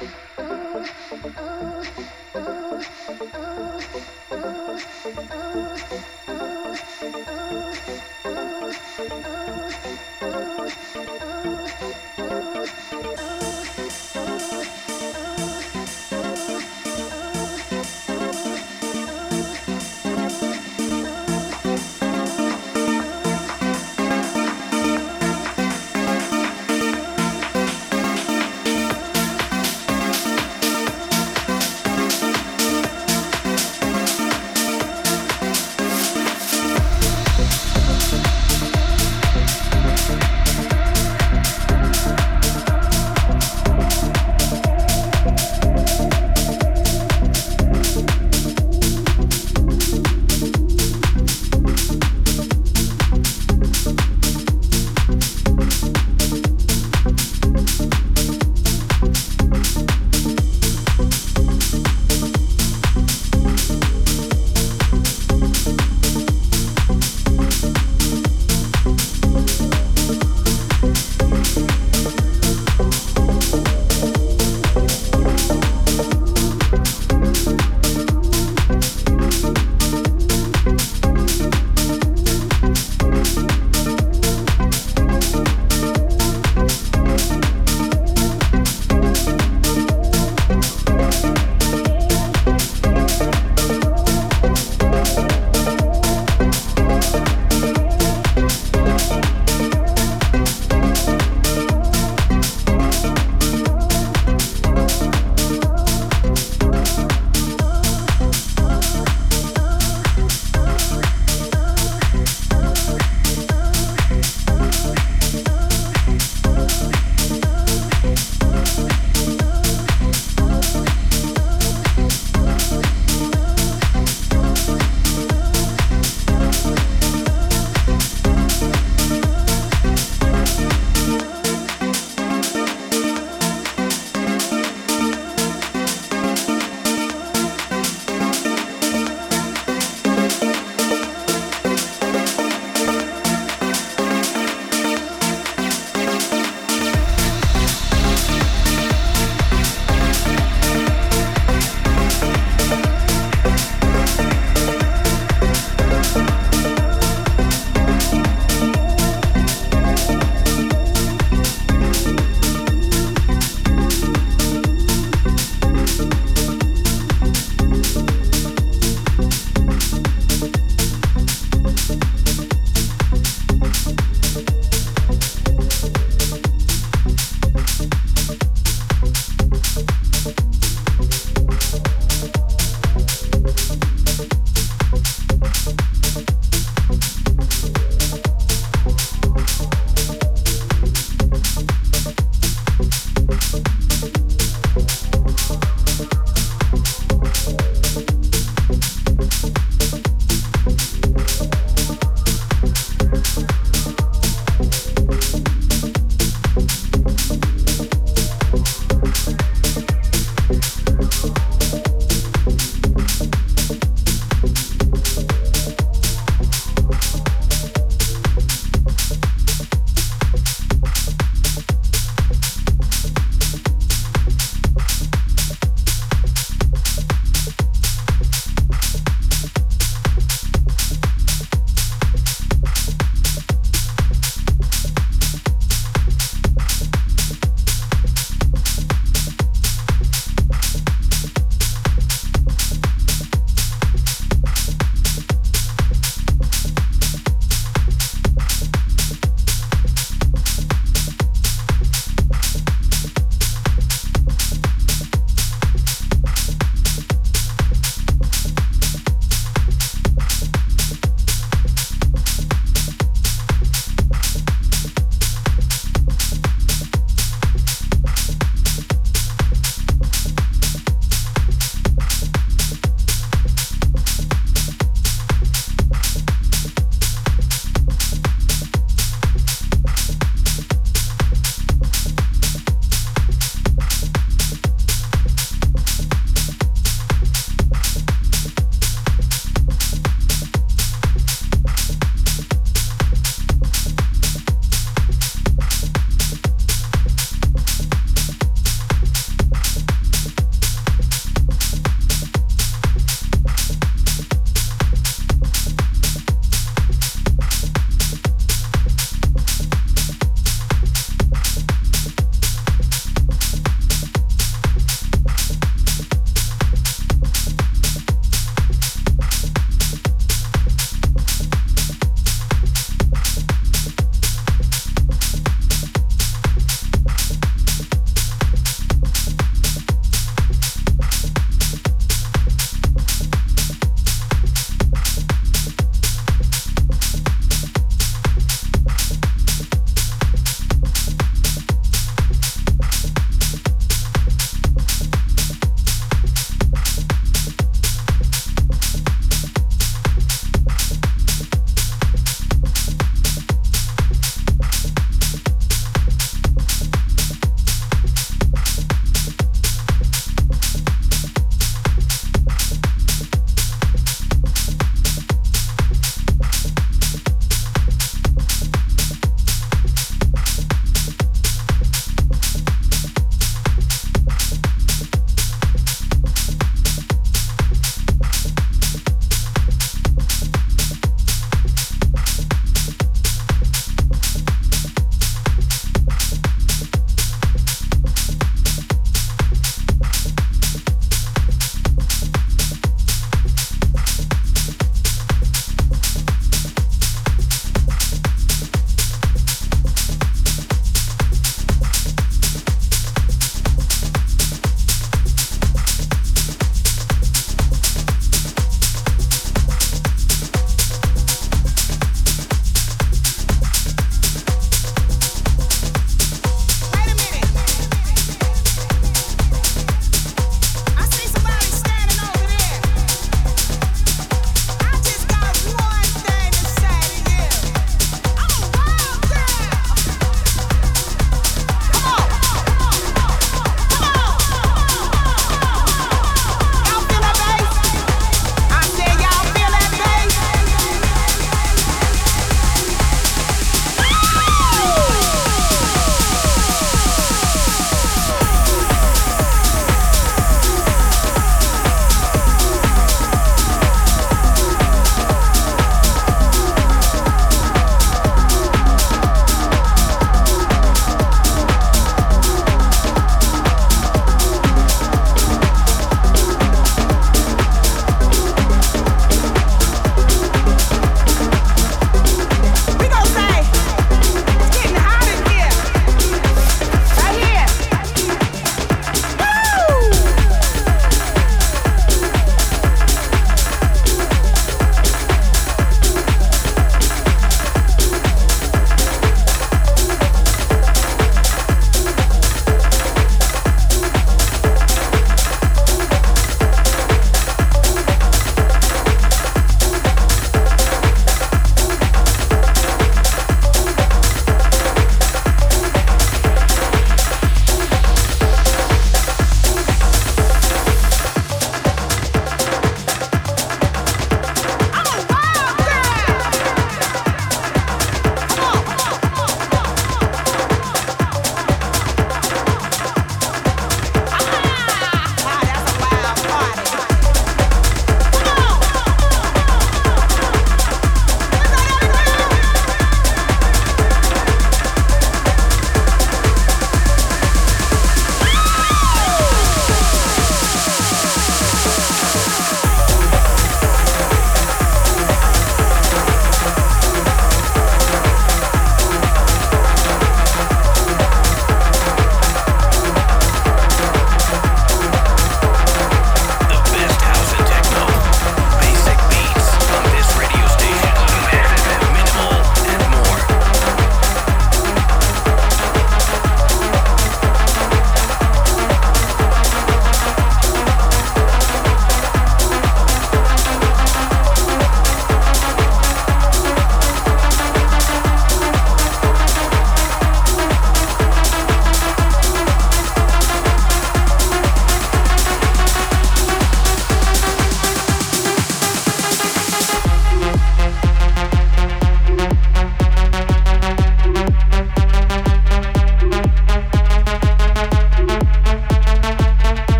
Oh